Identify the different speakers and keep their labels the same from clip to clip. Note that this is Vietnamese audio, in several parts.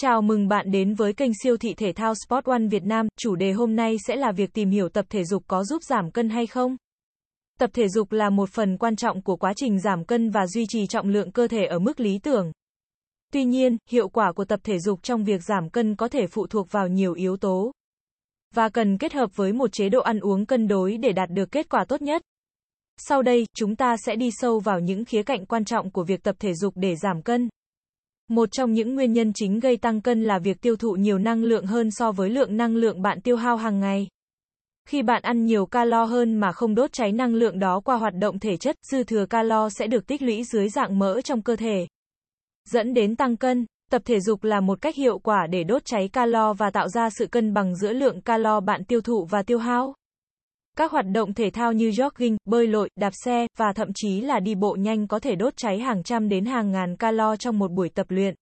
Speaker 1: Chào mừng bạn đến với kênh siêu thị thể thao Sport One Việt Nam. Chủ đề hôm nay sẽ là việc tìm hiểu tập thể dục có giúp giảm cân hay không. Tập thể dục là một phần quan trọng của quá trình giảm cân và duy trì trọng lượng cơ thể ở mức lý tưởng. Tuy nhiên, hiệu quả của tập thể dục trong việc giảm cân có thể phụ thuộc vào nhiều yếu tố và cần kết hợp với một chế độ ăn uống cân đối để đạt được kết quả tốt nhất. Sau đây, chúng ta sẽ đi sâu vào những khía cạnh quan trọng của việc tập thể dục để giảm cân. Một trong những nguyên nhân chính gây tăng cân là việc tiêu thụ nhiều năng lượng hơn so với lượng năng lượng bạn tiêu hao hàng ngày. Khi bạn ăn nhiều calo hơn mà không đốt cháy năng lượng đó qua hoạt động thể chất, dư thừa calo sẽ được tích lũy dưới dạng mỡ trong cơ thể. Dẫn đến tăng cân, tập thể dục là một cách hiệu quả để đốt cháy calo và tạo ra sự cân bằng giữa lượng calo bạn tiêu thụ và tiêu hao. Các hoạt động thể thao như jogging, bơi lội, đạp xe, và thậm chí là đi bộ nhanh có thể đốt cháy hàng trăm đến hàng ngàn calo trong một buổi tập luyện.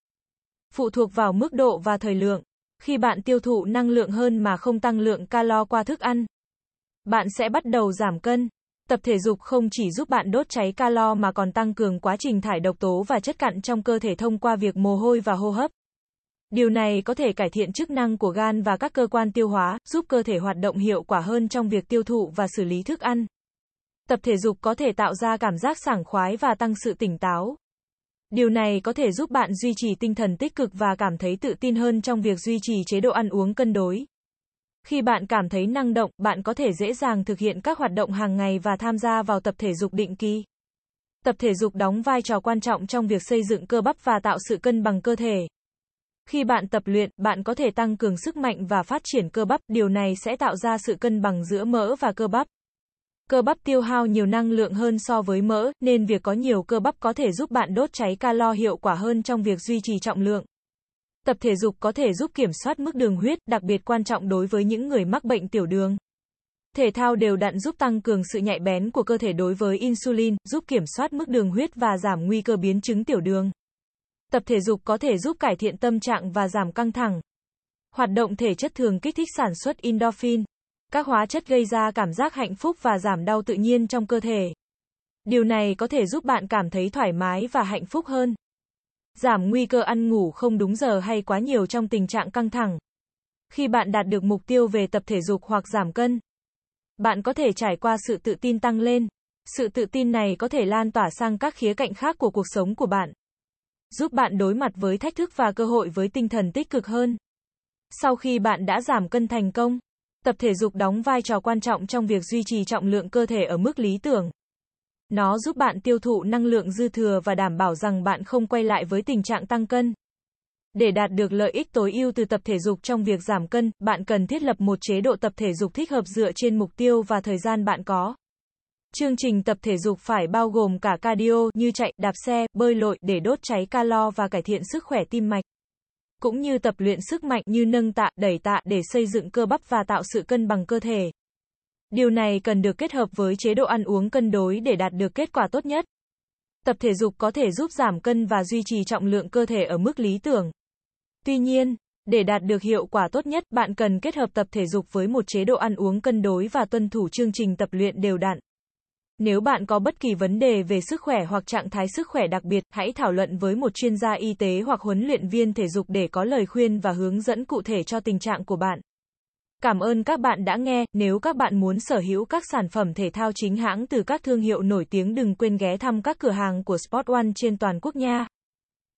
Speaker 1: Phụ thuộc vào mức độ và thời lượng. Khi bạn tiêu thụ năng lượng hơn mà không tăng lượng calo qua thức ăn, bạn sẽ bắt đầu giảm cân. Tập thể dục không chỉ giúp bạn đốt cháy calo mà còn tăng cường quá trình thải độc tố và chất cặn trong cơ thể thông qua việc mồ hôi và hô hấp. Điều này có thể cải thiện chức năng của gan và các cơ quan tiêu hóa, giúp cơ thể hoạt động hiệu quả hơn trong việc tiêu thụ và xử lý thức ăn. Tập thể dục có thể tạo ra cảm giác sảng khoái và tăng sự tỉnh táo. Điều này có thể giúp bạn duy trì tinh thần tích cực và cảm thấy tự tin hơn trong việc duy trì chế độ ăn uống cân đối. Khi bạn cảm thấy năng động, bạn có thể dễ dàng thực hiện các hoạt động hàng ngày và tham gia vào tập thể dục định kỳ. Tập thể dục đóng vai trò quan trọng trong việc xây dựng cơ bắp và tạo sự cân bằng cơ thể. Khi bạn tập luyện, bạn có thể tăng cường sức mạnh và phát triển cơ bắp, điều này sẽ tạo ra sự cân bằng giữa mỡ và cơ bắp. Cơ bắp tiêu hao nhiều năng lượng hơn so với mỡ, nên việc có nhiều cơ bắp có thể giúp bạn đốt cháy calo hiệu quả hơn trong việc duy trì trọng lượng. Tập thể dục có thể giúp kiểm soát mức đường huyết, đặc biệt quan trọng đối với những người mắc bệnh tiểu đường. Thể thao đều đặn giúp tăng cường sự nhạy bén của cơ thể đối với insulin, giúp kiểm soát mức đường huyết và giảm nguy cơ biến chứng tiểu đường. Tập thể dục có thể giúp cải thiện tâm trạng và giảm căng thẳng. Hoạt động thể chất thường kích thích sản xuất endorphin, các hóa chất gây ra cảm giác hạnh phúc và giảm đau tự nhiên trong cơ thể. Điều này có thể giúp bạn cảm thấy thoải mái và hạnh phúc hơn. Giảm nguy cơ ăn ngủ không đúng giờ hay quá nhiều trong tình trạng căng thẳng. Khi bạn đạt được mục tiêu về tập thể dục hoặc giảm cân, bạn có thể trải qua sự tự tin tăng lên. Sự tự tin này có thể lan tỏa sang các khía cạnh khác của cuộc sống của bạn giúp bạn đối mặt với thách thức và cơ hội với tinh thần tích cực hơn. Sau khi bạn đã giảm cân thành công, tập thể dục đóng vai trò quan trọng trong việc duy trì trọng lượng cơ thể ở mức lý tưởng. Nó giúp bạn tiêu thụ năng lượng dư thừa và đảm bảo rằng bạn không quay lại với tình trạng tăng cân. Để đạt được lợi ích tối ưu từ tập thể dục trong việc giảm cân, bạn cần thiết lập một chế độ tập thể dục thích hợp dựa trên mục tiêu và thời gian bạn có. Chương trình tập thể dục phải bao gồm cả cardio như chạy, đạp xe, bơi lội để đốt cháy calo và cải thiện sức khỏe tim mạch. Cũng như tập luyện sức mạnh như nâng tạ, đẩy tạ để xây dựng cơ bắp và tạo sự cân bằng cơ thể. Điều này cần được kết hợp với chế độ ăn uống cân đối để đạt được kết quả tốt nhất. Tập thể dục có thể giúp giảm cân và duy trì trọng lượng cơ thể ở mức lý tưởng. Tuy nhiên, để đạt được hiệu quả tốt nhất, bạn cần kết hợp tập thể dục với một chế độ ăn uống cân đối và tuân thủ chương trình tập luyện đều đặn. Nếu bạn có bất kỳ vấn đề về sức khỏe hoặc trạng thái sức khỏe đặc biệt, hãy thảo luận với một chuyên gia y tế hoặc huấn luyện viên thể dục để có lời khuyên và hướng dẫn cụ thể cho tình trạng của bạn. Cảm ơn các bạn đã nghe, nếu các bạn muốn sở hữu các sản phẩm thể thao chính hãng từ các thương hiệu nổi tiếng đừng quên ghé thăm các cửa hàng của Sport One trên toàn quốc nha.